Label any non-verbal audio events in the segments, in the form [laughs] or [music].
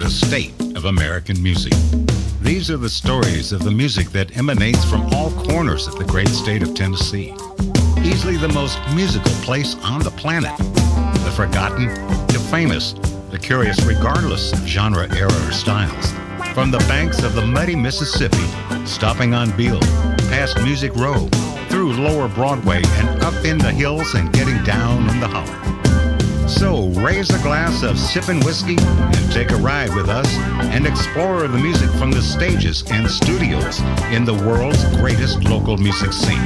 the state of American music. These are the stories of the music that emanates from all corners of the great state of Tennessee. Easily the most musical place on the planet. The forgotten, the famous, the curious regardless of genre, era, or styles. From the banks of the muddy Mississippi, stopping on Beale, past Music Row, through Lower Broadway, and up in the hills and getting down in the holler. So raise a glass of sipping whiskey and take a ride with us and explore the music from the stages and studios in the world's greatest local music scene.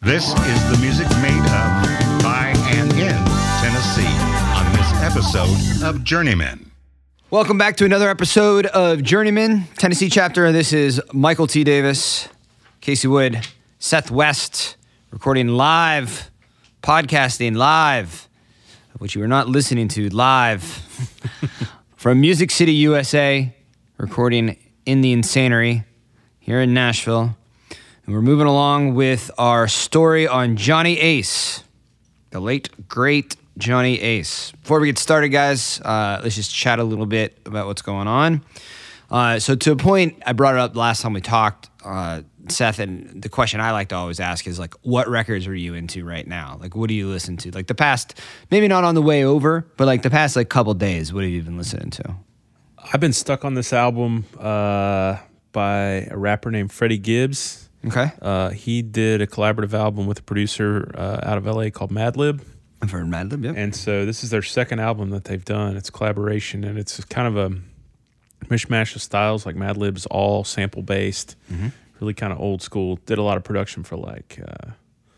This is the music made of, by, and in Tennessee on this episode of Journeyman. Welcome back to another episode of Journeyman, Tennessee chapter. This is Michael T. Davis, Casey Wood, Seth West, recording live, podcasting live, which you are not listening to live [laughs] from Music City, USA, recording in the Insanery here in Nashville. And we're moving along with our story on Johnny Ace, the late, great Johnny Ace. Before we get started, guys, uh, let's just chat a little bit about what's going on. Uh, so, to a point, I brought it up last time we talked, uh, Seth, and the question I like to always ask is like, what records are you into right now? Like, what do you listen to? Like the past, maybe not on the way over, but like the past like couple days, what have you been listening to? I've been stuck on this album uh, by a rapper named Freddie Gibbs. Okay, Uh, he did a collaborative album with a producer uh, out of LA called Madlib. I've heard Madlib. Yep. And so this is their second album that they've done. It's collaboration and it's kind of a mishmash of styles. Like Madlib's all sample based, really kind of old school. Did a lot of production for like, uh,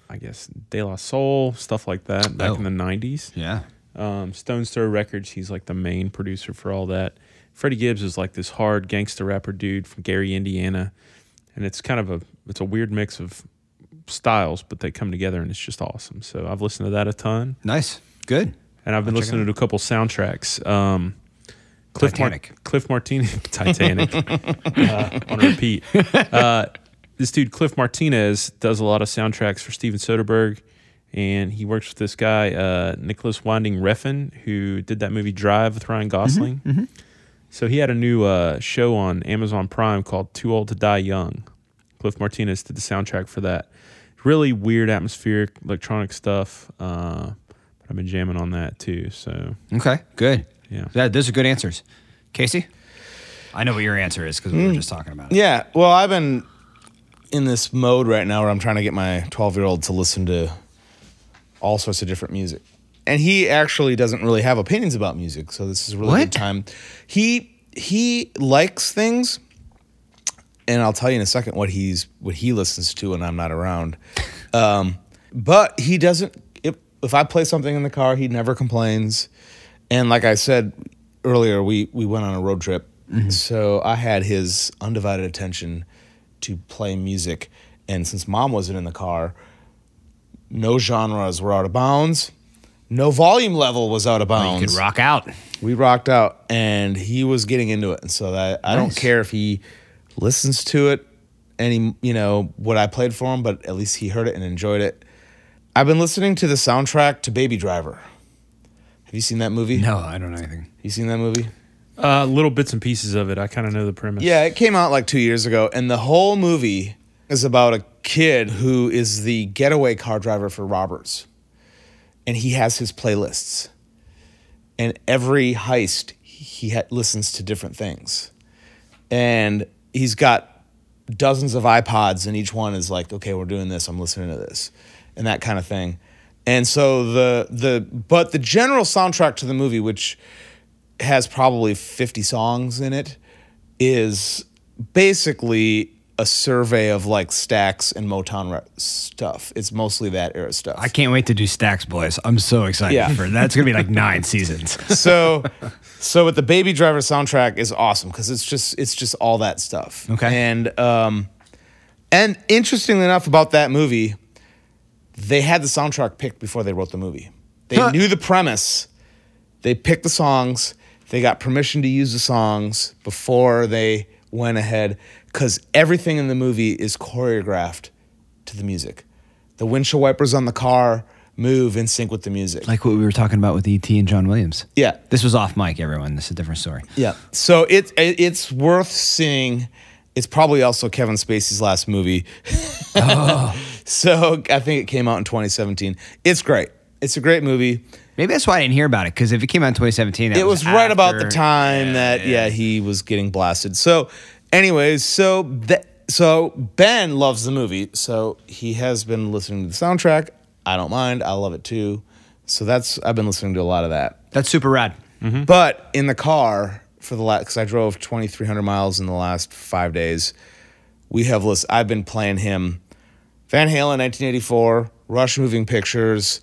I guess, De La Soul, stuff like that back Oh. in the 90s. Yeah. Um, Stone Throw Records, he's like the main producer for all that. Freddie Gibbs is like this hard gangster rapper dude from Gary, Indiana, and it's kind of a it's a weird mix of styles, but they come together and it's just awesome. So I've listened to that a ton, Nice. Good. and I've been I'll listening to a couple soundtracks. Um, Cliff Mar- Cliff Martinez, [laughs] Titanic, [laughs] uh, on repeat. Uh, this dude Cliff Martinez does a lot of soundtracks for Steven Soderbergh, and he works with this guy uh, Nicolas Winding Refn, who did that movie Drive with Ryan Gosling. So he had a new uh, show on Amazon Prime called Too Old to Die Young. Cliff Martinez did the soundtrack for that. Really weird atmospheric electronic stuff. Uh, but I've been jamming on that too. So Okay. Good. Yeah. That, those are good answers. Casey, I know what your answer is because we were just talking about it. Yeah, well, I've been in this mode right now where I'm trying to get my 12 year old to listen to all sorts of different music. And he actually doesn't really have opinions about music, so this is a really What? good time. He he likes things, and I'll tell you in a second what he's what he listens to when I'm not around. [laughs] Um, but he doesn't. If if I play something in the car, he never complains. And like I said earlier, we we went on a road trip, mm-hmm. so I had his undivided attention to play music. And since mom wasn't in the car, no genres were out of bounds. No volume level was out of bounds. You could rock out. We rocked out, and he was getting into it. And so that I don't care if he listens to it, any you know what I played for him, but at least he heard it and enjoyed it. I've been listening to the soundtrack to Baby Driver. Have you seen that movie? No, I don't know anything. You seen that movie? uh, little bits and pieces of it. I kind of know the premise. Yeah, it came out like two years ago, and the whole movie is about a kid who is the getaway car driver for robbers, and he has his playlists, and every heist he ha- listens to different things, and he's got dozens of iPods, and each one is like, okay, we're doing this, I'm listening to this, and that kind of thing, and so the the but the general soundtrack to the movie, which has probably 50 songs in it is basically a survey of like Stax and Motown re- stuff. It's mostly that era stuff. I can't wait to do Stax Boys. I'm so excited Yeah. for that's gonna be like nine seasons. [laughs] so so with the Baby Driver soundtrack is awesome because it's just it's just all that stuff. Okay. And um and interestingly enough about that movie, they had the soundtrack picked before they wrote the movie. They Huh. knew the premise. They picked the songs. They got permission to use the songs before they went ahead because everything in the movie is choreographed to the music. The windshield wipers on the car, move in sync with the music. Like what we were talking about with ET and John Williams. yeah, This was off mic, everyone. This is a different story. yeah. So it, it it's worth seeing. It's probably also Kevin Spacey's last movie. Oh. [laughs] so I think it came out in 2017. It's great. It's a great movie. Maybe that's why I didn't hear about it because if it came out in 2017, that it was, right about the after- time that yeah, he was getting blasted. So, anyways, so that so Ben loves the movie, so he has been listening to the soundtrack. I don't mind. I love it too. So that's I've been listening to a lot of that. That's super rad. Mm-hmm. But in the car for the last, because I drove 2,300 miles in the last five days, we have list. I've been playing him Van Halen 1984, Rush Moving Pictures.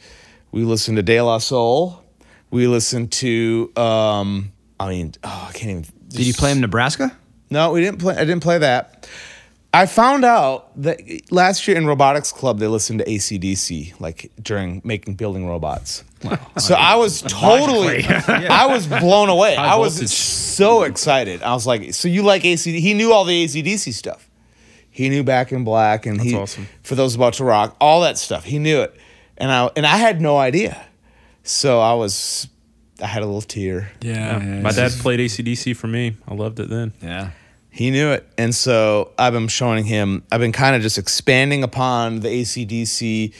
We listened to De La Soul. We listened to, um, I mean, oh, I can't even. Did you play him Nebraska? No, we didn't play. I didn't play that. I found out that last year in Robotics Club they listened to ACDC like during making building robots. Wow. So I was [laughs] totally, [laughs] I was blown away. I was so excited. I was like, "So you like ACD?" He knew all the ACDC stuff. He knew Back in Black, and he awesome. for those about to rock, all that stuff. He knew it, and I and I had no idea. So I was, I had a little tear. Yeah. My dad played ACDC for me. I loved it then. Yeah. He knew it. And so I've been showing him, I've been kind of just expanding upon the ACDC.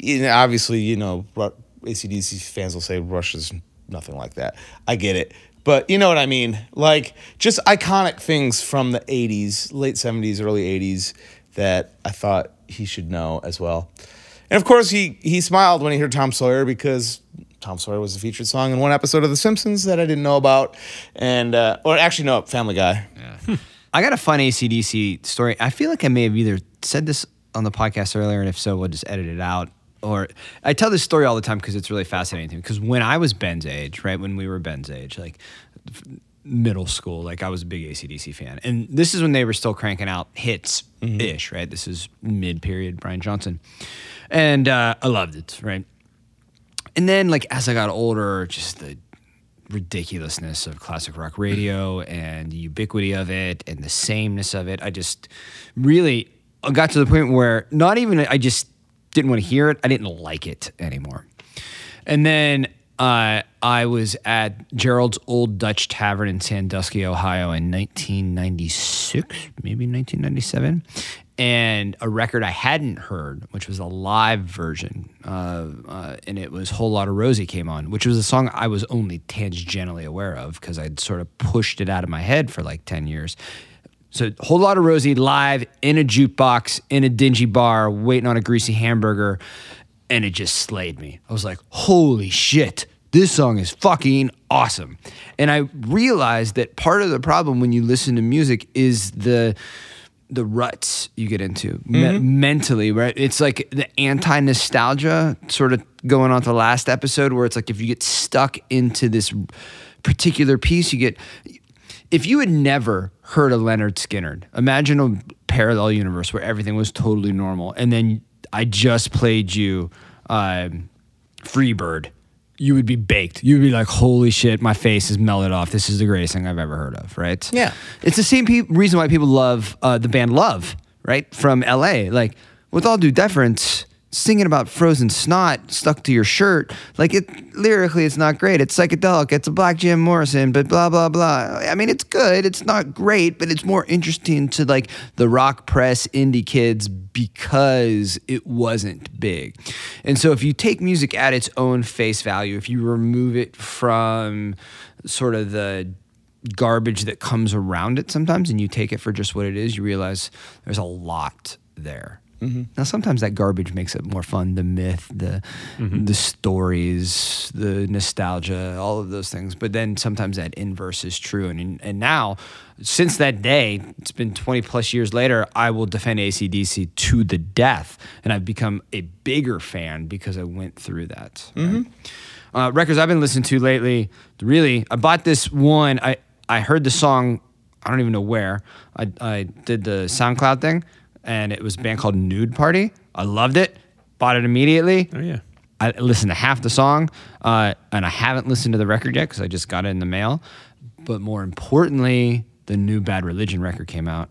You know, obviously, you know, ACDC fans will say Rush is nothing like that. I get it. But you know what I mean? Like just iconic things from the 80s, late 70s, early 80s that I thought he should know as well. And of course, he he smiled when he heard Tom Sawyer because Tom Sawyer was a featured song in one episode of The Simpsons that I didn't know about, and uh, or actually no, Family Guy. I got a fun ACDC story. I feel like I may have either said this on the podcast earlier, and if so, we'll just edit it out. Or I tell this story all the time because it's really fascinating to me. Because when I was Ben's age, right, when we were Ben's age, like middle school, like I was a big ACDC fan. And this is when they were still cranking out hits ish, right? This is mid period Brian Johnson. And uh, I loved it, right? And then, like, as I got older, just the ridiculousness of classic rock radio and the ubiquity of it and the sameness of it. I just really got to the point where not even I just didn't want to hear it. I didn't like it anymore. And then uh, I was at Gerald's Old Dutch Tavern in Sandusky, Ohio in 1996, maybe 1997. And a record I hadn't heard, which was a live version, uh, uh, and it was Whole Lot of Rosie came on, which was a song I was only tangentially aware of because I'd sort of pushed it out of my head for like 10 years. So whole lot of Rosie live in a jukebox in a dingy bar waiting on a greasy hamburger, and it just slayed me. I was like, holy shit, this song is fucking awesome. And I realized that part of the problem when you listen to music is the the ruts you get into me- mm-hmm. mentally, right? It's like the anti nostalgia sort of going on to the last episode, where it's like if you get stuck into this particular piece, you get if you had never heard of Lynyrd Skynyrd, imagine a parallel universe where everything was totally normal, and then I just played you um, Freebird. You would be baked. You would be like, "Holy shit, my face is melted off. This is the greatest thing I've ever heard of." Right? Yeah. It's the same pe- reason why people love uh, the band Love, right? From L.A. Like, with all due deference, singing about frozen snot stuck to your shirt, like it lyrically, it's not great. It's psychedelic. It's a Black Jim Morrison, but blah blah blah. I mean, it's good. It's not great, but it's more interesting to like the rock press indie kids because it wasn't big. And so, if you take music at its own face value, if you remove it from sort of the garbage that comes around it sometimes and you take it for just what it is, you realize there's a lot there. Mm-hmm. Now sometimes that garbage makes it more fun, the myth, the mm-hmm. the stories, the nostalgia, all of those things. But then sometimes that inverse is true. And and now, since that day, it's been 20 plus years later, I will defend ACDC to the death. And I've become a bigger fan because I went through that. right? Uh, records I've been listening to lately, really, I bought this one. I, I heard the song, I don't even know where. I, I did the SoundCloud thing, and it was a band called Nude Party. I loved it, bought it immediately. Oh yeah. I listened to half the song, uh, and I haven't listened to the record yet because I just got it in the mail. But more importantly, the new Bad Religion record came out.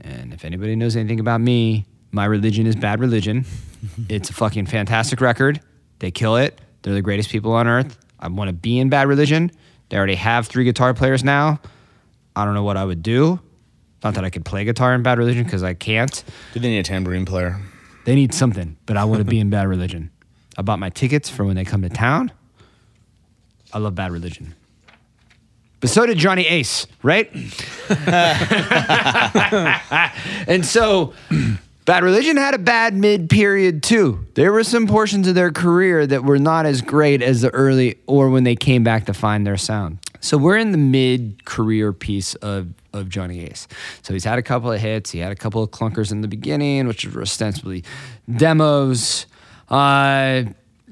And if anybody knows anything about me, my religion is bad religion. [laughs] it's a fucking fantastic record. They kill it. They're the greatest people on earth. I want to be in Bad Religion. They already have three guitar players now. I don't know what I would do. Not that I could play guitar in Bad Religion because I can't. Do they need a tambourine player? They need something, but I want to be in Bad Religion. I bought my tickets for when they come to town. I love Bad Religion. But so did Johnny Ace, right? [laughs] and so Bad Religion had a bad mid period too. There were some portions of their career that were not as great as the early or when they came back to find their sound. So we're in the mid career piece of, of Johnny Ace. So he's had a couple of hits. He had a couple of clunkers in the beginning, which were ostensibly demos. Uh,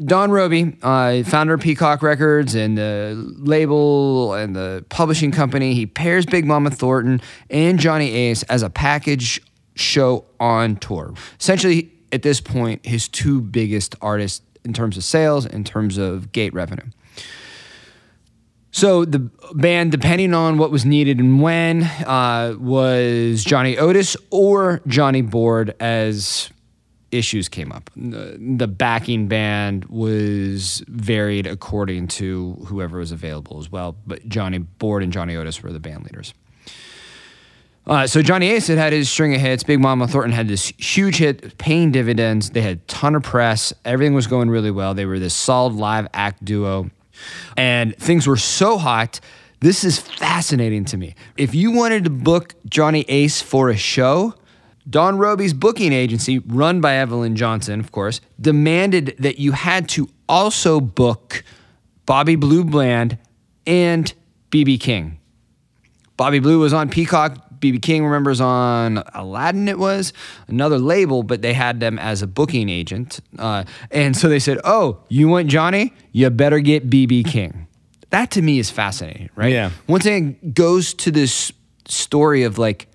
Don Robey, uh, founder of Peacock Records and the label and the publishing company, he pairs Big Mama Thornton and Johnny Ace as a package show on tour. Essentially, at this point, his two biggest artists in terms of sales, in terms of gate revenue. So the band, depending on what was needed and when, uh, was Johnny Otis or Johnny Board as issues came up. The, backing band was varied according to whoever was available as well, but Johnny Board and Johnny Otis were the band leaders. Uh, so Johnny Ace had had his string of hits. Big Mama Thornton had this huge hit, paying dividends. They had a ton of press. Everything was going really well. They were this solid live act duo, and things were so hot. This is fascinating to me. If you wanted to book Johnny Ace for a show, Don Robey's booking agency, run by Evelyn Johnson, of course, demanded that you had to also book Bobby Blue Bland and BB King. Bobby Blue was on Peacock. BB King remembers on Aladdin, it was another label, but they had them as a booking agent. Uh, and so they said, Oh, you want Johnny? You better get BB King. That to me is fascinating, right? Yeah. Once again, it goes to this story of like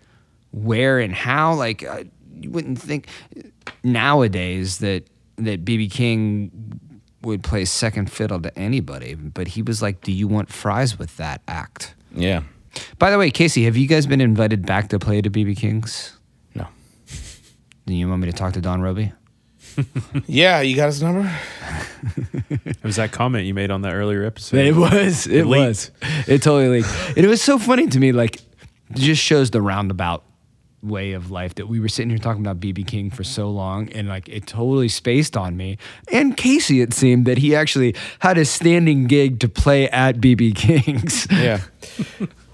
where and how. Like, uh, you wouldn't think nowadays that that BB King would play second fiddle to anybody, but he was like, "Do you want fries with that act?" Yeah. By the way, Casey, have you guys been invited back to play to BB King's? No. Do you want me to talk to Don Robey? [laughs] Yeah, you got his number? It was that comment you made on that earlier episode. It was. It leaked. was. It totally leaked. It was so funny to me. Like, it just shows the roundabout way of life that we were sitting here talking about BB King for so long, and like it totally spaced on me. And Casey, it seemed that he actually had a standing gig to play at BB King's. Yeah. [laughs]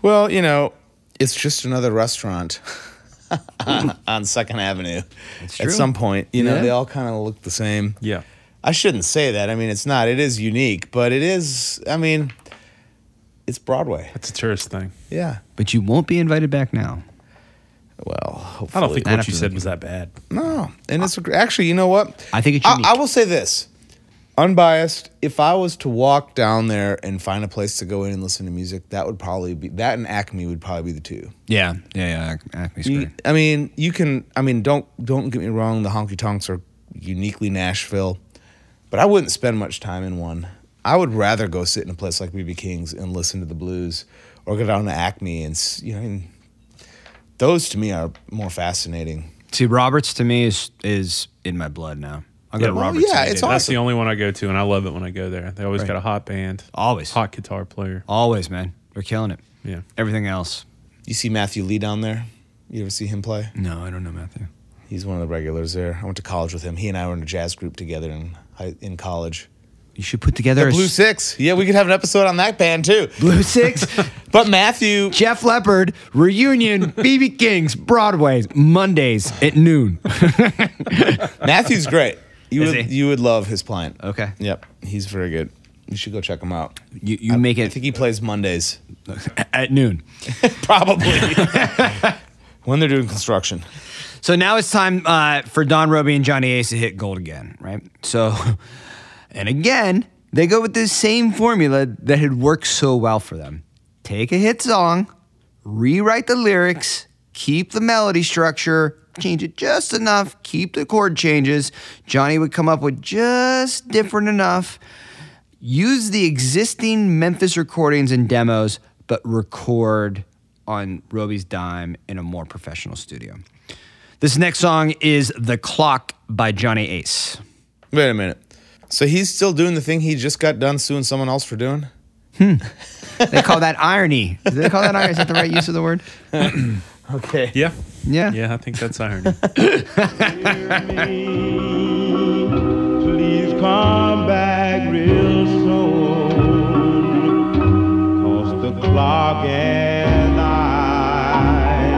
well, you know, it's just another restaurant [laughs] on Second Avenue. true. At some point, you know, Yeah. they all kind of look the same. Yeah. I shouldn't say that. I mean, it's not. It is unique, but it is. I mean, it's Broadway. That's a tourist thing. Yeah. But you won't be invited back now. Well, hopefully. I don't think I'd have what you to said look was that bad. No, and it's actually, you know what? I think it's I, unique. I will say this, unbiased. If I was to walk down there and find a place to go in and listen to music, that would probably be that and Acme would probably be the two. Yeah, yeah, yeah. Acme's You- great. I mean, you can. I mean, don't don't get me wrong. The honky tonks are uniquely Nashville, but I wouldn't spend much time in one. I would rather go sit in a place like BB King's and listen to the blues, or go down to Acme and you know. and those to me are more fascinating. See, Roberts to me is is in my blood now. I'll go Yeah, to well, Roberts. yeah, it's day. awesome. That's the only one I go to, and I love it when I go there. They always Right. got a hot band, always, hot guitar player. always, man. They're killing it. Yeah. Everything else, You see Matthew Lee down there? You ever see him play? no, I don't know, Matthew. He's one of the regulars there. I went to college with him. He and I were in a jazz group together in high, in college. You should put together The a Blue s- Six. Yeah, we could have an episode on that band too. Blue Six, [laughs] But Matthew, [laughs] Jeff Leopard reunion, BB King's Broadway Mondays at noon. [laughs] Matthew's great. You Is would he? you would love his plant. Okay, Yep, he's very good. You should go check him out. you you make it I think he plays Mondays, [laughs] at noon. [laughs] probably [laughs] when they're doing construction. So now it's time uh, for Don Robey and Johnny Ace to hit gold again, right? So, and again, they go with this same formula that had worked so well for them. Take a hit song, rewrite the lyrics, keep the melody structure, change it just enough, keep the chord changes. Johnny would come up with just different enough. Use the existing Memphis recordings and demos, but record on Robey's dime in a more professional studio. This next song is The Clock by Johnny Ace. Wait a minute. So he's still doing the thing he just got done suing someone else for doing? Hmm. They call that irony. Do they call that irony? Is that the right use of the word? [laughs] Okay. Yeah. Yeah. Yeah, I think that's irony. [laughs] Please come back real soon. Cause the clock and I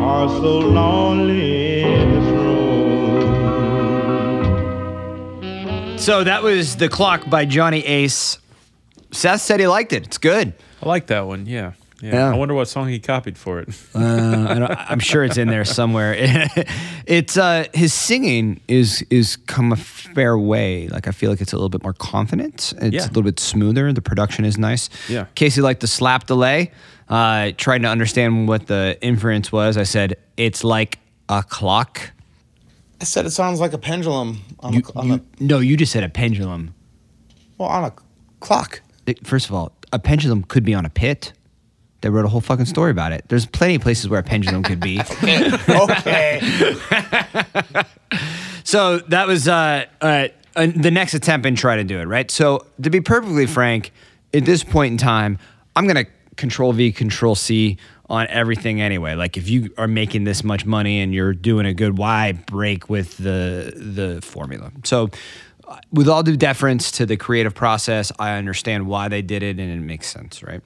are so lonely in this room. So that was The Clock by Johnny Ace. Seth said he liked it. It's good. I like that one. Yeah. Yeah. Yeah. I wonder what song he copied for it. Uh, I don't, I'm sure it's in there somewhere. [laughs] it's uh, his singing is is come a fair way. Like I feel like it's a little bit more confident. It's Yeah. a little bit smoother. The production is nice. Yeah. Casey liked the slap delay. Uh, trying to understand what the inference was. I said it's like a clock. I said it sounds like a pendulum on, You, a, on you- a no, you just said a pendulum. well on a clock. It- First of all, a pendulum could be on a pit. They wrote a whole fucking story about it. There's plenty of places where a pendulum could be. [laughs] okay. [laughs] So that was uh, uh, uh, the next attempt and try to do it, right? So to be perfectly frank, at this point in time, I'm gonna Control V, Control C on everything anyway. Like if you are making this much money and you're doing a good why break with the the formula. So uh, with all due deference to the creative process, I understand why they did it and it makes sense, right?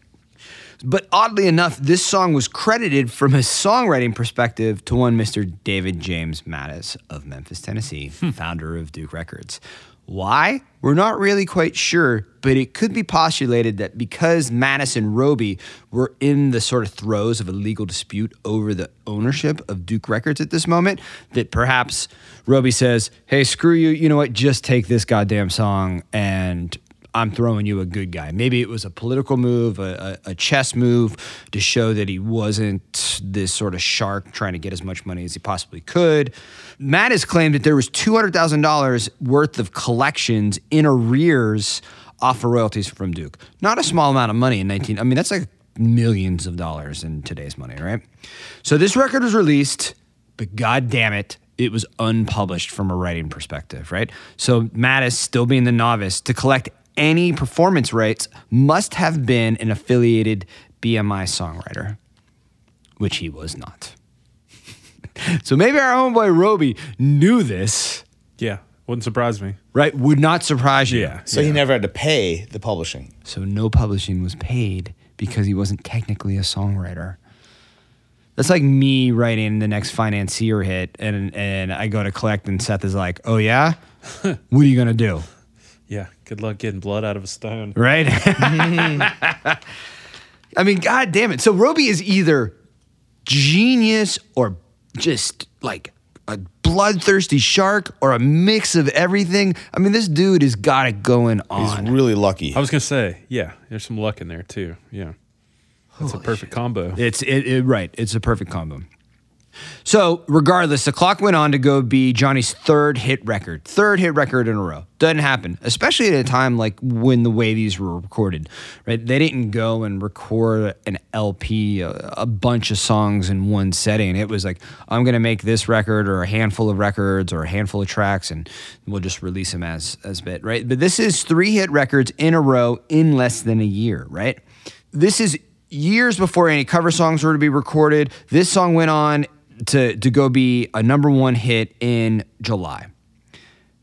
But oddly enough, this song was credited from a songwriting perspective to one Mr. David James Mattis of Memphis, Tennessee, hmm. founder of Duke Records. Why? We're not really quite sure, but it could be postulated that because Mattis and Robey were in the sort of throes of a legal dispute over the ownership of Duke Records at this moment, that perhaps Robey says, Hey, screw you, you know what? Just take this goddamn song and I'm throwing you a good guy. Maybe it was a political move, a, a, chess move to show that he wasn't this sort of shark trying to get as much money as he possibly could. Mattis claimed that there was $200,000 worth of collections in arrears off of royalties from Duke. Not a small amount of money in 19. I mean, that's like millions of dollars in today's money, right? So this record was released, but god damn it, it was unpublished from a writing perspective, right? So Mattis, still being the novice, to collect any performance rights must have been an affiliated BMI songwriter, which he was not. [laughs] so maybe our homeboy Robey knew this, yeah. Wouldn't surprise me. right? Would not surprise you. Yeah. So he never had to pay the publishing. So no publishing was paid because he wasn't technically a songwriter. That's like me writing the next financier hit, and and I go to collect, and Seth is like, "Oh yeah, [laughs] what are you gonna do?" Yeah. Good luck getting blood out of a stone. Right? [laughs] I mean, god damn it. So Robey is either genius or just like a bloodthirsty shark or a mix of everything. I mean, this dude has got it going on. He's really lucky. I was gonna say, yeah, there's some luck in there too. Yeah. That's a perfect combo. It's it, it right. It's a perfect combo. So, regardless, the clock went on to go be Johnny's third hit record, third hit record in a row. Doesn't happen, especially at a time like when the way these were recorded, right? They didn't go and record an LP, a, a bunch of songs in one setting. It was like, I'm going to make this record or a handful of records or a handful of tracks and we'll just release them as, as bit, right? But this is three hit records in a row in less than a year, right? This is years before any cover songs were to be recorded. This song went on to, to go be a number one hit in July.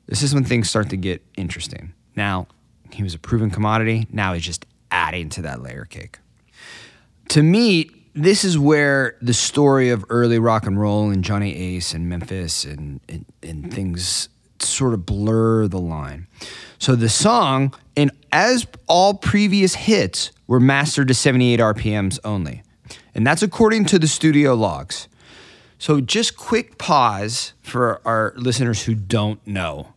This is when things start to get interesting. Now, he was a proven commodity. Now he's just adding to that layer cake. To me, this is where the story of early rock and roll and Johnny Ace and Memphis and, and, and things sort of blur the line. So the song, and as all previous hits, were mastered to 78 RPMs only. And that's according to the studio logs. So just quick pause for our listeners who don't know.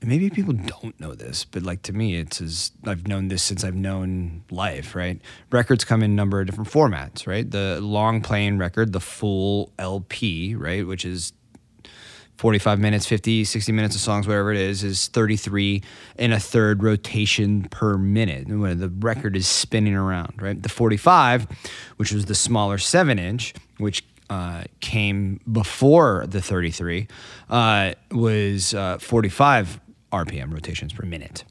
And maybe people don't know this, but like to me, it's as I've known this since I've known life, right? Records come in a number of different formats, right? The long playing record, the full LP, right? Which is 45 minutes, 50, 60 minutes of songs, whatever it is, is 33 and a third rotation per minute. When the record is spinning around, right? The 45, which was the smaller seven inch, which uh, came before the 33 uh, was uh, 45 RPM rotations per minute.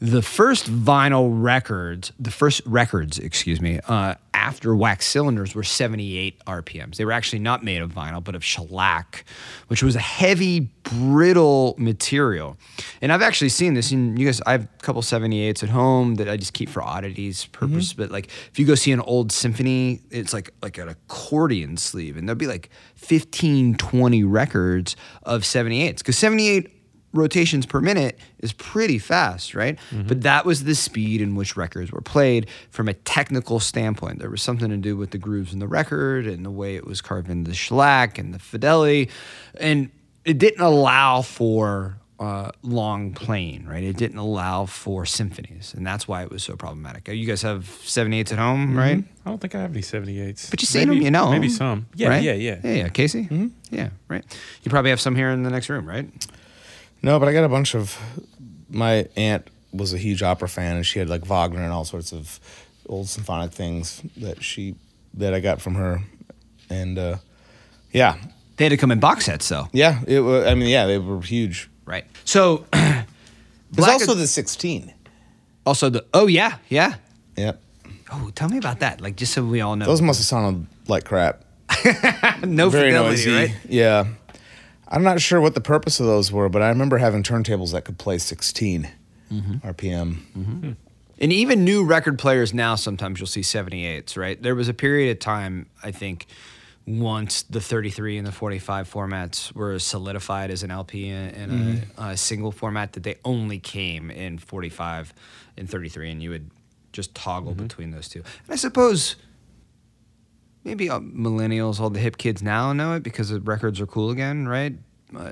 The first vinyl records, the first records, excuse me, uh, after wax cylinders were 78 RPMs. They were actually not made of vinyl, but of shellac, which was a heavy, brittle material. And I've actually seen this. And you guys, I have a couple 78s at home that I just keep for oddities purpose. But like, if you go see an old symphony, it's like like an accordion sleeve, and there'll be like 15, 20 records of 78s because 78 rotations per minute is pretty fast, right? But that was the speed in which records were played from a technical standpoint. There was something to do with the grooves in the record and the way it was carved into the shellac and the fidelity. And it didn't allow for uh, long playing, right? It didn't allow for symphonies. And that's why it was so problematic. You guys have 78s at home, right? I don't think I have any 78s. But you seen Maybe- them, you know. Maybe some. Yeah, right? yeah, yeah. Yeah, yeah. Casey? Mm-hmm. Yeah, right. You probably have some here in the next room, right? No, but I got a bunch of. My aunt was a huge opera fan, and she had like Wagner and all sorts of old symphonic things that she that I got from her, and uh, yeah, They had to come in box sets, though. yeah. It was. I mean, yeah, they were huge. Right. So, [clears throat] There's also the 16. also the oh yeah yeah Yep, oh tell me about that like just so we all know those must have sounded like crap. [laughs] no Very fidelity noisy. right Yeah, I'm not sure what the purpose of those were, but I remember having turntables that could play 16 mm-hmm. RPM. Mm-hmm. and even new record players now sometimes you'll see 78s right? There was a period of time I think once the 33 and the 45 formats were solidified as an LP in, in a, mm-hmm. a single format that they only came in 45 and 33 and you would just toggle between those two. And I suppose maybe uh, millennials, all the hip kids now know it because the records are cool again, right? Uh,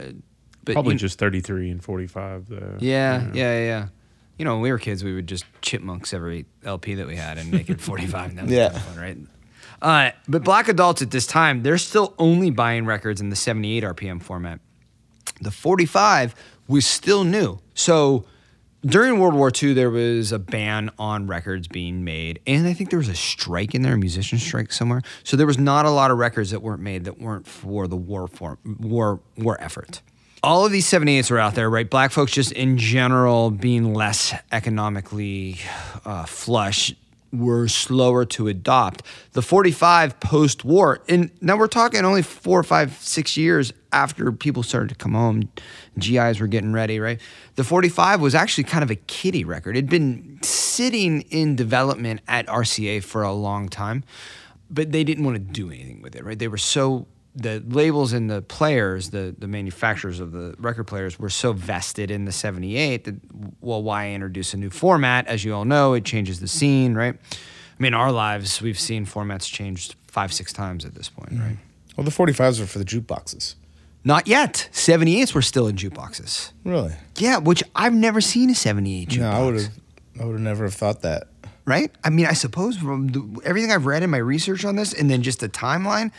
but Probably you- just 33 and 45, though. yeah, yeah, yeah, yeah. You know, when we were kids, we would just chipmunks every LP that we had and make it 45. and that was Yeah. kinda fun, right? Uh, but black adults at this time, they're still only buying records in the 78 RPM format. The 45 was still new. So during World War II, there was a ban on records being made, and I think there was a strike in there, a musician strike somewhere. So there was not a lot of records that weren't made that weren't for the war war war effort. All of these 78s are out there, right? Black folks, just in general, being less economically uh, flush, were slower to adopt. The 45 post war, and now we're talking only four or five, six years after people started to come home, GIs were getting ready, right? The 45 was actually kind of a kiddie record. It'd been sitting in development at RCA for a long time, but they didn't want to do anything with it, right? They were so the labels and the players, the the manufacturers of the record players were so vested in the 78 that well, why introduce a new format? As you all know, it changes the scene, right? I mean, our lives, we've seen formats changed five, six times at this point, right? Mm. Well, the 45s were for the jukeboxes. Not yet. 78s were still in jukeboxes. Really? Yeah, which I've never seen a 78 jukebox. No, I would have. I would have never have thought that. right? I mean, I suppose from the, everything I've read in my research on this, and then just the timeline,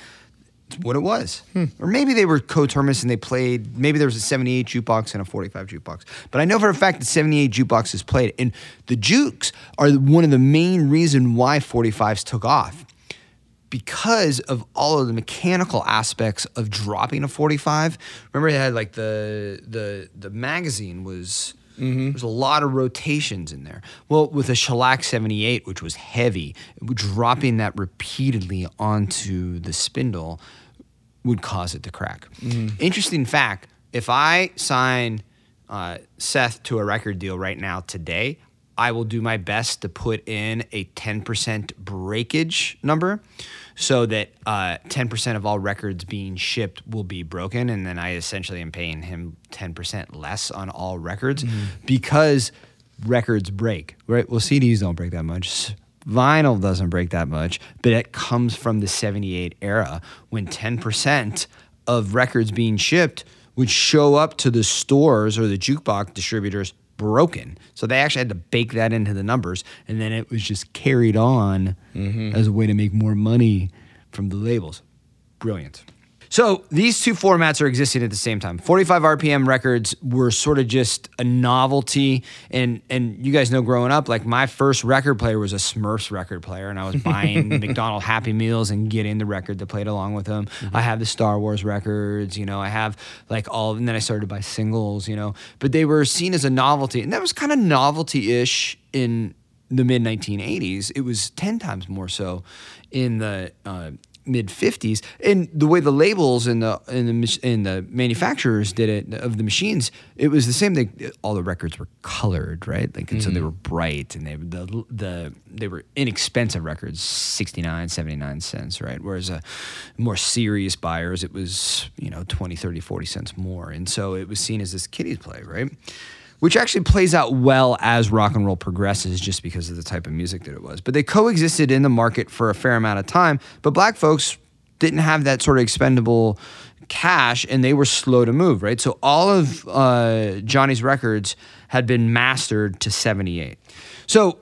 it's what it was. Hmm. Or maybe they were coterminous and they played. Maybe there was a '78 jukebox and a '45 jukebox. But I know for a fact that '78 jukebox is played, and the jukes are one of the main reason why 45s took off. Because of all of the mechanical aspects of dropping a 45. Remember, they had like the the the magazine was mm-hmm. there's a lot of rotations in there. Well, with a shellac 78, which was heavy, dropping that repeatedly onto the spindle would cause it to crack. Interesting fact if I sign uh, Seth to a record deal right now today, I will do my best to put in a 10% breakage number so that uh, 10% of all records being shipped will be broken. And then I essentially am paying him 10% less on all records because records break, right? Well, CDs don't break that much. Vinyl doesn't break that much, but it comes from the 78 era when 10% of records being shipped would show up to the stores or the jukebox distributors broken. So they actually had to bake that into the numbers, and then it was just carried on mm-hmm. as a way to make more money from the labels. Brilliant. So these two formats are existing at the same time. 45 RPM records were sort of just a novelty, and and you guys know growing up, like my first record player was a Smurfs record player, and I was [laughs] buying McDonald Happy Meals and getting the record that played along with them. I have the Star Wars records, you know, I have like all, and then I started to buy singles, you know, but they were seen as a novelty, and that was kind of novelty-ish in the mid 1980s. It was 10 times more so in the uh, mid 50s. And the way the labels and the and the and the manufacturers did it of the machines, it was the same thing. All the records were colored, right? Like and so they were bright and they the the they were inexpensive records, 69, 79 cents, right? Whereas uh, more serious buyers, it was, you know, 20, 30, 40 cents more. And so it was seen as this kiddies play, right? Which actually plays out well as rock and roll progresses just because of the type of music that it was. But they coexisted in the market for a fair amount of time, but black folks didn't have that sort of expendable cash and they were slow to move, right? So all of uh, Johnny's records had been mastered to 78. So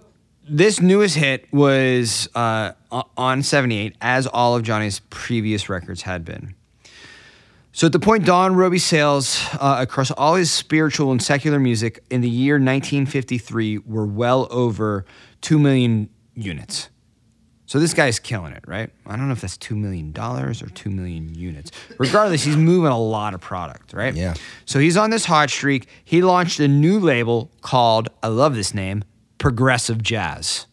this newest hit was uh, on 78, as all of Johnny's previous records had been. So at the point Don Robey sales uh, across all his spiritual and secular music in the year 1953 were well over 2 million units. So this guy's killing it, right? I don't know if that's $2 million or 2 million units. Regardless, he's moving a lot of product, right? Yeah. So he's on this hot streak. He launched a new label called, I love this name, Progressive Jazz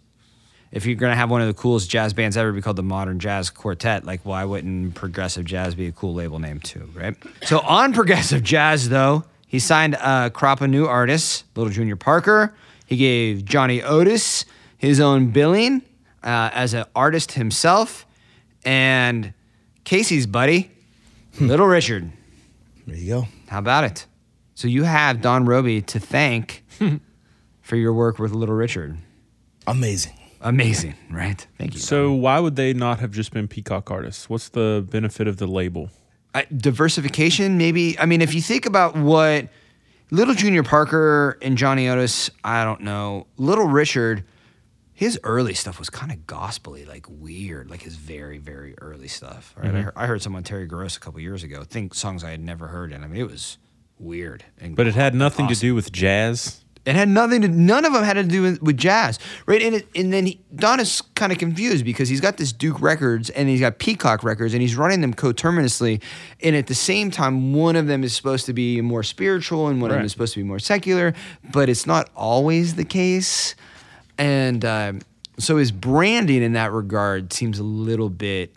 if you're gonna have one of the coolest jazz bands ever be called the Modern Jazz Quartet, like why wouldn't Progressive Jazz be a cool label name too, right? So on [laughs] Progressive Jazz though, he signed a crop of new artists, Little Junior Parker. He gave Johnny Otis his own billing uh, as an artist himself, and Casey's buddy, Little Richard. There you go. How about it? So you have Don Robey to thank [laughs] for your work with Little Richard. Amazing. Amazing, right? Thank you. So why would they not have just been peacock artists? What's the benefit of the label? I- diversification, maybe. I mean, if you think about what Little Junior Parker and Johnny Otis, I don't know. Little Richard, his early stuff was kind of gospely, like weird, like his very, very early stuff. Right? Mm-hmm. I, heard, I heard some on Terry Gross a couple years ago. Think songs I had never heard, and I mean, it was weird. And But it had nothing to do with jazz. It had nothing to. None of them had to do with, with jazz, right? And it, and then he, Don is kind of confused because he's got this Duke Records and he's got Peacock Records and he's running them coterminously, and at the same time, one of them is supposed to be more spiritual and one of them is supposed to be more secular, but it's not always the case, and um, so his branding in that regard seems a little bit.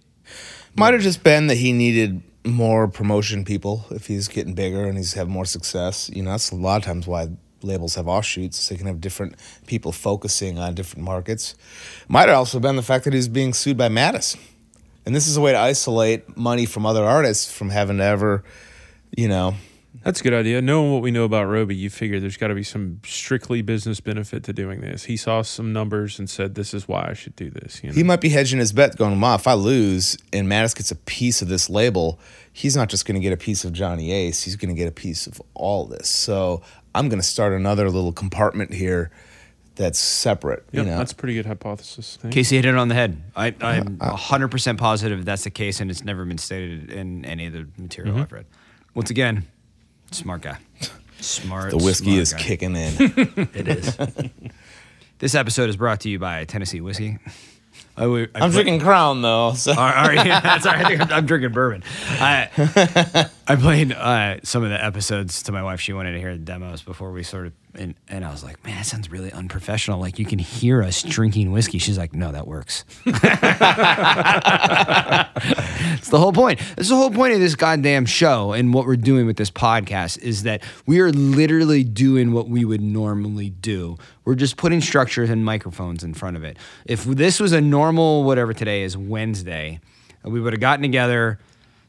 Might have just been that he needed more promotion people if he's getting bigger and he's having more success. You know, that's a lot of times why labels have offshoots. So they can have different people focusing on different markets. Might have also been the fact that he's being sued by Mattis. And this is a way to isolate money from other artists from having to ever, you know, That's a good idea. Knowing what we know about Robey, you figure there's got to be some strictly business benefit to doing this. He saw some numbers and said, "This is why I should do this." You know? he might be hedging his bet going, Ma, if I lose and Mattis gets a piece of this label, he's not just going to get a piece of Johnny Ace, he's going to get a piece of all this. So I'm going to start another little compartment here that's separate. Yep, you know, that's a pretty good hypothesis. Thank Casey hit it on the head. I, I'm 100% positive that's the case, and it's never been stated in any of the material Mm-hmm. I've read. Once again, smart guy. Smart. the whiskey smart is guy. kicking in. [laughs] It is. [laughs] this episode is brought to you by Tennessee Whiskey. I, put- drinking Crown though. So. All right, all right, yeah, that's all right. I think I'm, I'm drinking bourbon. I [laughs] I played uh, some of the episodes to my wife. She wanted to hear the demos before we sort of, and, and I was like, man, that sounds really unprofessional. Like you can hear us drinking whiskey. She's like, no, that works. [laughs] it's the whole point. It's the whole point of this goddamn show and what we're doing with this podcast is that we are literally doing what we would normally do. We're just putting structures and microphones in front of it. If this was a normal, whatever today is, Wednesday, we would have gotten together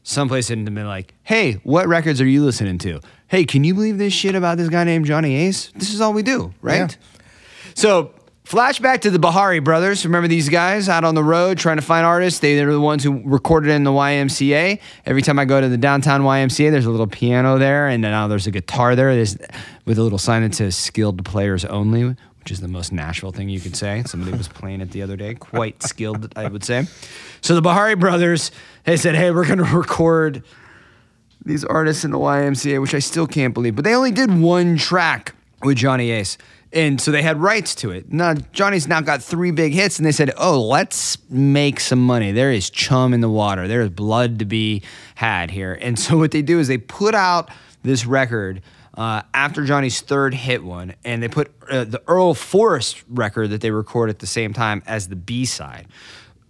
someplace and been like, hey, what records are you listening to? Hey, can you believe this shit about this guy named Johnny Ace? This is all we do, right? Yeah. So, flashback to the Bihari brothers. Remember these guys out on the road trying to find artists? They, they're the ones who recorded in the YMCA. Every time I go to the downtown YMCA, there's a little piano there, and now oh, there's a guitar there there's, with a little sign that says skilled players only, which which is the most Nashville thing you could say. Somebody was playing it the other day, quite skilled, I would say. So the Bihari brothers, they said, hey, we're going [laughs] to record these artists in the YMCA, which I still can't believe, but they only did one track with Johnny Ace. And so they had rights to it. Now Johnny's now got three big hits, and they said, "Oh, let's make some money. There is chum in the water. There is blood to be had here." And so what they do is they put out this record uh, after Johnny's third hit one, and they put uh, the Earl Forest record that they record at the same time as the B side.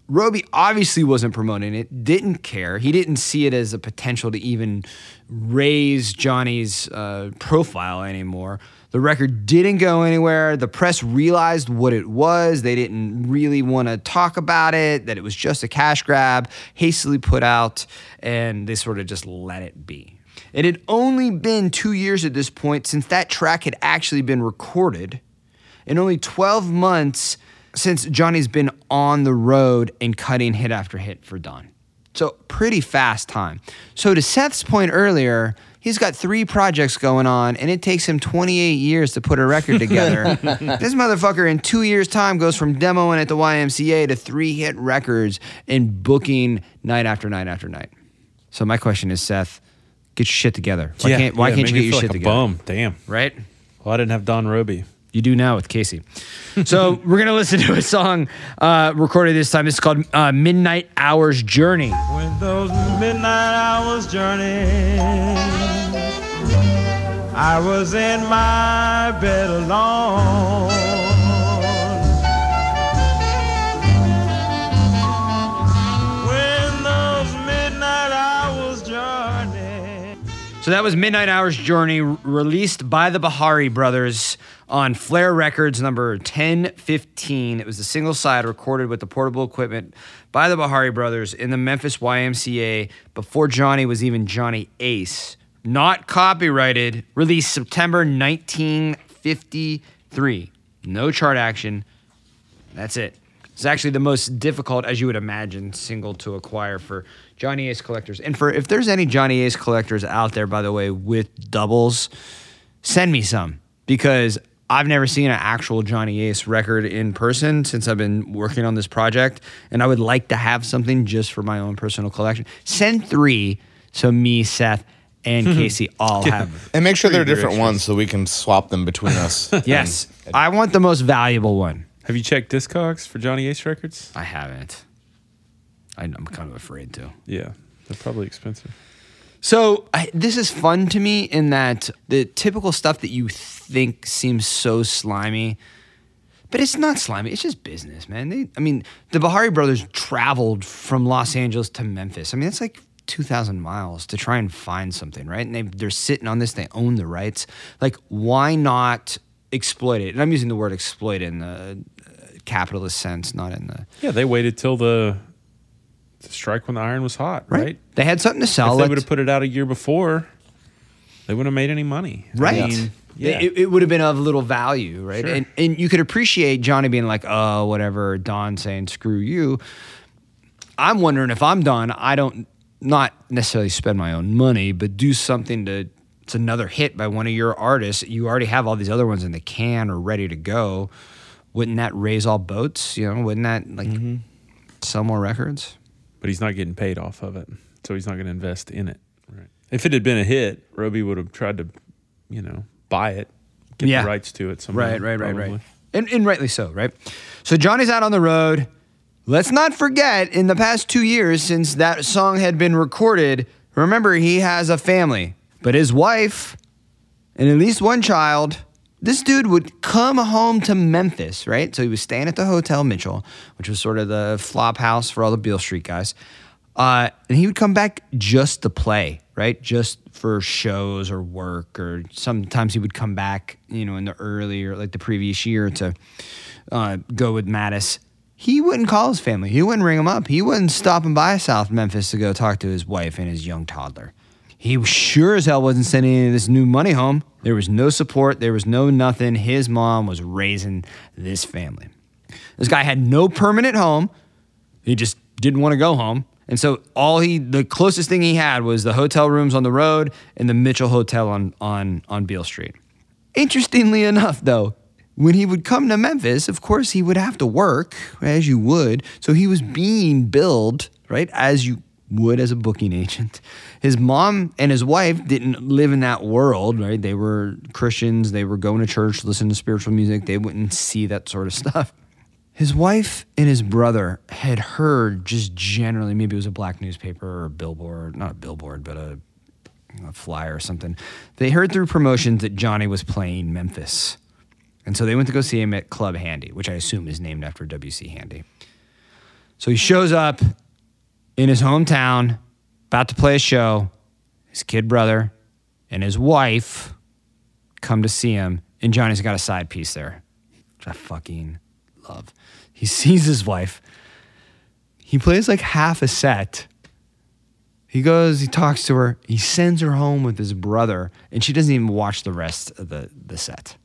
Robey obviously wasn't promoting it, didn't care. He didn't see it as a potential to even raise Johnny's uh, profile anymore. The record didn't go anywhere. The press realized what it was. They didn't really want to talk about it, that it was just a cash grab, hastily put out, and they sort of just let it be. It had only been two years at this point since that track had actually been recorded, and only 12 months since Johnny's been on the road and cutting hit after hit for Don. So, pretty fast time. So, to Seth's point earlier, he's got three projects going on, and it takes him 28 years to put a record [laughs] together. this motherfucker, in two years' time, goes from demoing at the YMCA to three hit records and booking night after night after night. So, my question is, Seth, get your shit together. Why can't, why yeah, can't you get your shit like a together? Bum. Damn. Right? Well, I didn't have Don Robey. You do now with Casey. So [laughs] we're gonna listen to a song uh, recorded this time. It's called uh, "Midnight Hours Journey." When those midnight hours journey, I was in my bed alone. So that was "Midnight Hours Journey," released by the Bihari Brothers on Flair Records, number 1015. It was a single side recorded with the portable equipment by the Bihari Brothers in the Memphis YMCA before Johnny was even Johnny Ace. Not copyrighted. Released September 1953. No chart action. That's it. It's actually the most difficult, as you would imagine, single to acquire for Johnny Ace collectors. And for if there's any Johnny Ace collectors out there, by the way, with doubles, send me some because I've never seen an actual Johnny Ace record in person since I've been working on this project, and I would like to have something just for my own personal collection. Send three so me, Seth, and [laughs] Casey all have. And make sure they're different gracious. ones so we can swap them between us. [laughs] Yes, I want the most valuable one. Have you checked Discogs for Johnny Ace records? I haven't. I- I'm kind of afraid to. Yeah, they're probably expensive. So I, this is fun to me in that the typical stuff that you think seems so slimy, but it's not slimy. It's just business, man. They, I mean, the Bihari brothers traveled from Los Angeles to Memphis. I mean, it's like two thousand miles to try and find something, right? And they, they're sitting on this. They own the rights. Like, why not exploit it? And I'm using the word exploit in the uh, capitalist sense, not in the Yeah, they waited till the, the strike when the iron was hot, right? They had something to sell. If they would have put it out a year before, they wouldn't have made any money. I Right. mean, yeah. It, it would have been of little value, right? Sure. And and you could appreciate Johnny being like, oh, whatever, Don saying screw you. I'm wondering if I'm Don, I don't not necessarily spend my own money, but do something to it's another hit by one of your artists. You already have all these other ones in the can or ready to go. Wouldn't that raise all boats? You know, wouldn't that like Mm-hmm. sell more records? But he's not getting paid off of it, so he's not going to invest in it. Right. If it had been a hit, Robey would have tried to, you know, buy it, get Yeah. the rights to it. Somehow, Right, right, right, right. And, and rightly so, right? So Johnny's out on the road. Let's not forget, in the past two years since that song had been recorded, remember he has a family, but his wife and at least one child. This dude would come home to Memphis, right? So he was staying at the Hotel Mitchell, which was sort of the flop house for all the Beale Street guys. Uh, and he would come back just to play, right? Just for shows or work, or sometimes he would come back, you know, in the early or like the previous year to uh, go with Mattis. He wouldn't call his family. He wouldn't ring them up. He wasn't stop stopping by South Memphis to go talk to his wife and his young toddler. He sure as hell wasn't sending any of this new money home. There was no support. There was no nothing. His mom was raising this family. This guy had no permanent home. He just didn't want to go home. And so all he the closest thing he had was the hotel rooms on the road and the Mitchell Hotel on on on Beale Street. Interestingly enough, though, when he would come to Memphis, of course, he would have to work as you would. So he was being billed, right, as you would as a booking agent. His mom and his wife didn't live in that world, right? They were Christians, they were going to church, listening to spiritual music. They wouldn't see that sort of [laughs] stuff. His wife and his brother had heard just generally, maybe it was a black newspaper or a billboard, not a billboard, but a, a flyer or something. They heard through promotions that Johnny was playing Memphis. And so they went to go see him at Club Handy, which I assume is named after W.C. Handy. So he shows up in his hometown, about to play a show. His kid brother and his wife come to see him, and Johnny's got a side piece there, which I fucking love. He [laughs] sees his wife. He plays like half a set. He goes, he talks to her, he sends her home with his brother, and she doesn't even watch the rest of the, the set.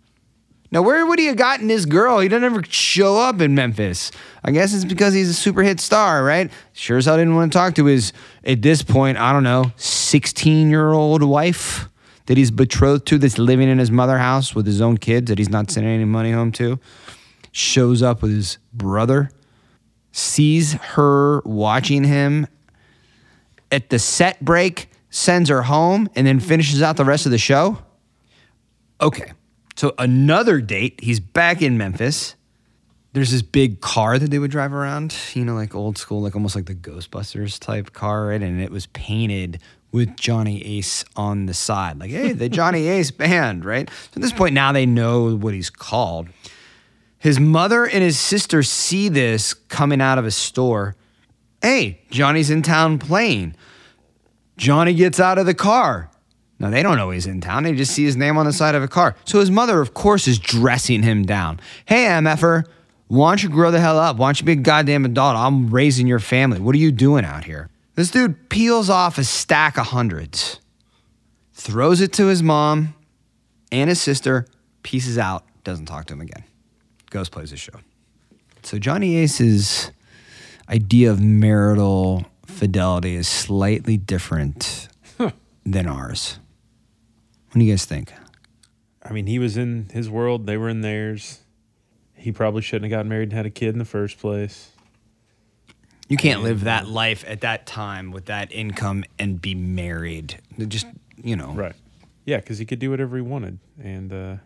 Now, where would he have gotten this girl? He doesn't ever show up in Memphis. I guess it's because he's a super hit star, right? Sure as hell didn't want to talk to his, at this point, I don't know, 16 year old wife that he's betrothed to that's living in his mother house with his own kids that he's not sending any money home to. Shows up with his brother, sees her watching him at the set break, sends her home, and then finishes out the rest of the show. Okay. So another date, he's back in Memphis. There's this big car that they would drive around, you know, like old school, like almost like the Ghostbusters type car, right? And it was painted with Johnny Ace on the side. Like, hey, the Johnny [laughs] Ace band, right? So at this point now they know what he's called. His mother and his sister see this coming out of a store. Hey, Johnny's in town playing. Johnny gets out of the car. Now, they don't know he's in town. They just see his name on the side of a car. So his mother, of course, is dressing him down. Hey, MFer, why don't you grow the hell up? Why don't you be a goddamn adult? I'm raising your family. What are you doing out here? This dude peels off a stack of hundreds, throws it to his mom and his sister, pieces out, doesn't talk to him again. Goes, plays his show. So Johnny Ace's idea of marital fidelity is slightly different than ours. What do you guys think? I mean, he was in his world, they were in theirs. He probably shouldn't have gotten married and had a kid in the first place. You can't live that life at that time with that income and be married. Just, you know. Right. Yeah, because he could do whatever he wanted. And uh,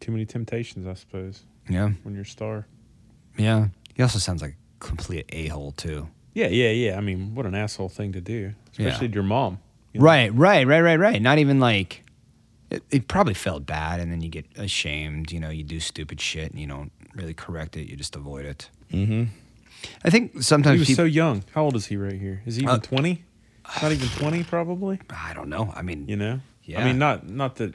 too many temptations, I suppose, Yeah. when you're a star. Yeah. He also sounds like a complete a hole, too. Yeah, yeah, yeah. I mean, what an asshole thing to do, Yeah. especially to your mom. you know? Right, right, right, right, right. Not even like. It, it probably felt bad, and then you get ashamed. You know, you do stupid shit, and you don't really correct it. You just avoid it. Mm-hmm. I think sometimes He was people. so young. How old is he right here? Is he even Uh, 20? Not even 20, probably. I don't know. I mean, You know? Yeah. I mean, not not that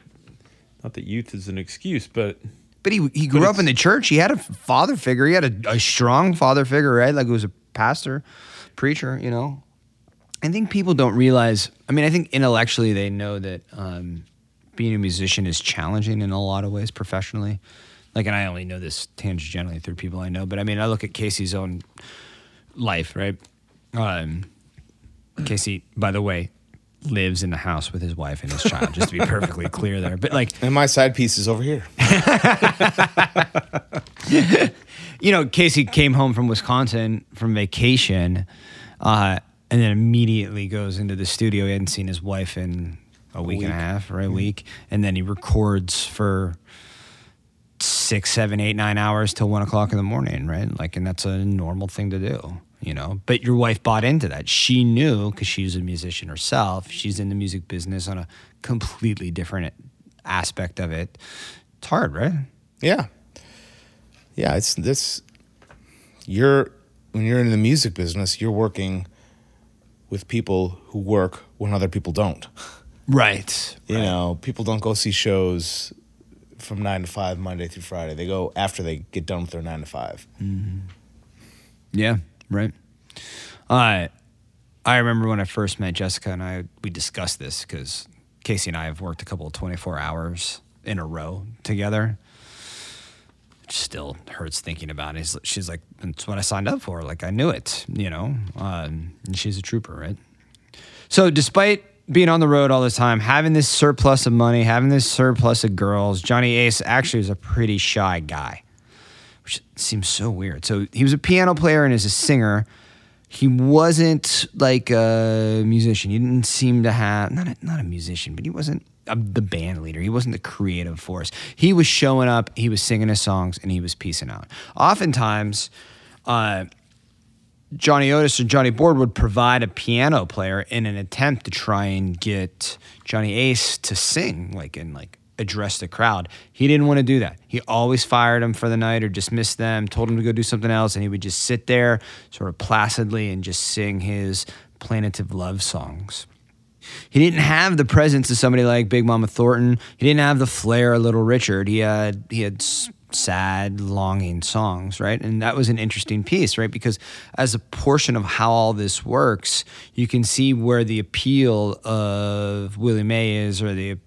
not that youth is an excuse, but But he he grew up in the church. He had a father figure. He had a, a strong father figure, right? Like he was a pastor, preacher. You know, I think people don't realize. I mean, I think intellectually they know that um, being a musician is challenging in a lot of ways professionally. Like, and I only know this tangentially through people I know. But I mean, I look at Casey's own life, right? Um, Casey, by the way, lives in the house with his wife and his child. just to be perfectly [laughs] clear there. But like, And my side piece is over here. [laughs] you know, Casey came home from Wisconsin from vacation, uh, and then immediately goes into the studio. He hadn't seen his wife in a week, and a half, or a mm-hmm. week, and then he records for six, seven, eight, nine hours till one o'clock in the morning, right? Like, and that's a normal thing to do, you know. But your wife bought into that. She knew because she's a musician herself. She's in the music business on a completely different aspect of it. It's hard, right? Yeah. Yeah, it's this you're when you're in the music business, you're working with people who work when other people don't. [laughs] Right. You know, people don't go see shows from 9 to 5 Monday through Friday. They go after they get done with their 9 to 5. Yeah, right. I I remember when I first met Jessica and I we discussed this because Casey and I have worked a couple of twenty four hours in a row together. It still hurts thinking about it. She's- She's like, "It's what I signed up for." Like I knew it, you know. Um, and she's a trooper, right? So, despite being on the road all the time, having this surplus of money, having this surplus of girls, Johnny Ace actually was a pretty shy guy, which seems so weird. So he was a piano player and as a singer. He wasn't like a musician. He didn't seem to have not a, not a musician, but he wasn't a, the band leader. He wasn't the creative force. He was showing up, he was singing his songs, and he was piecing out. Oftentimes, uh, Johnny Otis or Johnny Board would provide a piano player in an attempt to try and get Johnny Ace to sing, like and like address the crowd. He didn't want to do that. He always fired them for the night or dismissed them, told them to go do something else, and he would just sit there, sort of placidly, and just sing his plaintive love songs. He didn't have the presence of somebody like Big Mama Thornton. He didn't have the flair of Little Richard. He had he had sad, longing songs, right? And that was an interesting piece, right? Because as a portion of how all this works, you can see where the appeal of Willie Mae is or the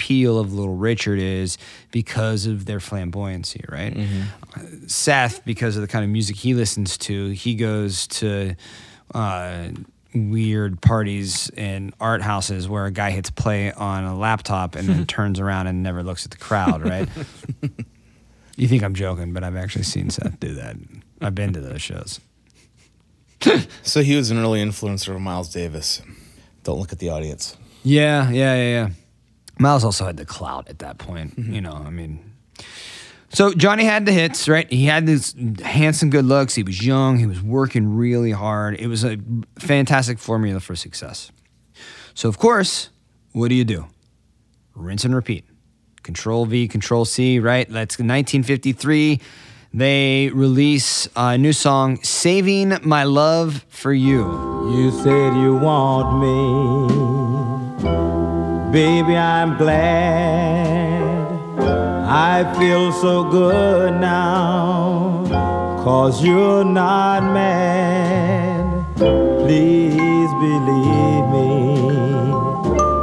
appeal of Little Richard is because of their flamboyancy, right? Mm-hmm. Seth, because of the kind of music he listens to, he goes to uh, weird parties in art houses where a guy hits play on a laptop and then [laughs] turns around and never looks at the crowd, right? [laughs] You think I'm joking, but I've actually seen Seth do that. I've been to those shows. So he was an early influencer of Miles Davis. Don't look at the audience. Yeah, yeah, yeah, yeah. Miles also had the clout at that point. Mm-hmm. You know, I mean. So Johnny had the hits, right? He had these handsome good looks. He was young. He was working really hard. It was a fantastic formula for success. So of course, what do you do? Rinse and repeat. Control V, Control C, right? That's 1953. They release a new song, Saving My Love for You. You said you want me. Baby, I'm glad. I feel so good now. Cause you're not mad. Please believe me.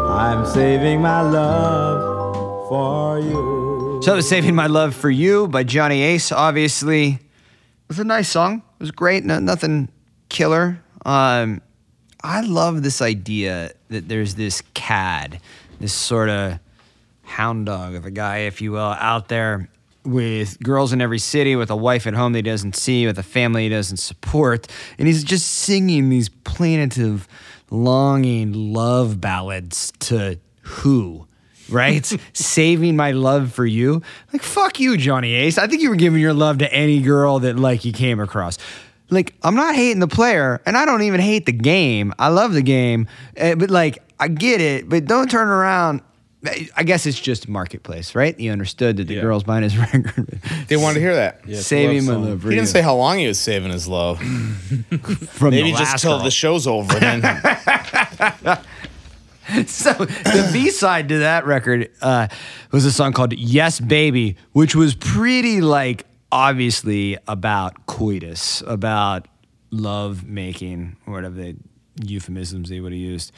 I'm saving my love for you. So, Saving My Love for You by Johnny Ace, obviously. It was a nice song. It was great. No, nothing killer. Um, I love this idea that there's this cad, this sort of hound dog of a guy, if you will, out there with girls in every city, with a wife at home that he doesn't see, with a family he doesn't support. And he's just singing these plaintive, longing love ballads to who? Right? [laughs] Saving my love for you. Like, fuck you, Johnny Ace. I think you were giving your love to any girl that, like, you came across. Like, I'm not hating the player, and I don't even hate the game. I love the game, eh, but, like, I get it, but don't turn around. I guess it's just marketplace, right? You understood that the Yeah. girl's buying his [laughs] record. They wanted to hear that. Yeah, Saving my love song. love for He you. didn't say how long he was saving his love. [laughs] from Maybe the just till girl. the show's over. Then [laughs] So the B side to that record uh, was a song called "Yes Baby," which was pretty like obviously about coitus, about love making, or whatever the euphemisms they would have used.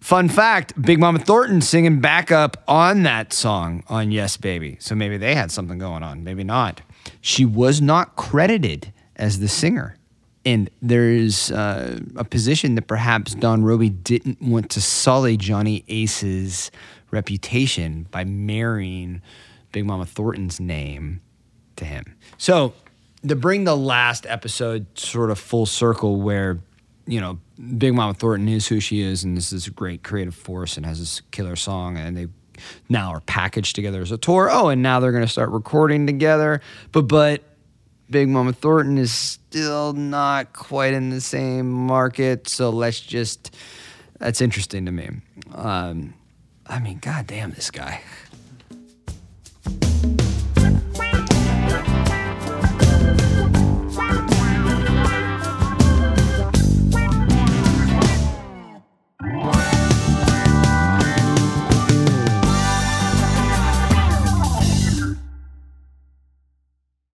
Fun fact: Big Mama Thornton singing backup on that song on "Yes Baby," so maybe they had something going on, maybe not. She was not credited as the singer. And there's uh, a position that perhaps Don Robey didn't want to sully Johnny Ace's reputation by marrying Big Mama Thornton's name to him. So, to bring the last episode sort of full circle, where, you know, Big Mama Thornton is who she is, and this is a great creative force and has this killer song, and they now are packaged together as a tour. Oh, and now they're going to start recording together. But, but, Big Mama Thornton is still not quite in the same market. So let's just, that's interesting to me. Um, I mean, goddamn, this guy.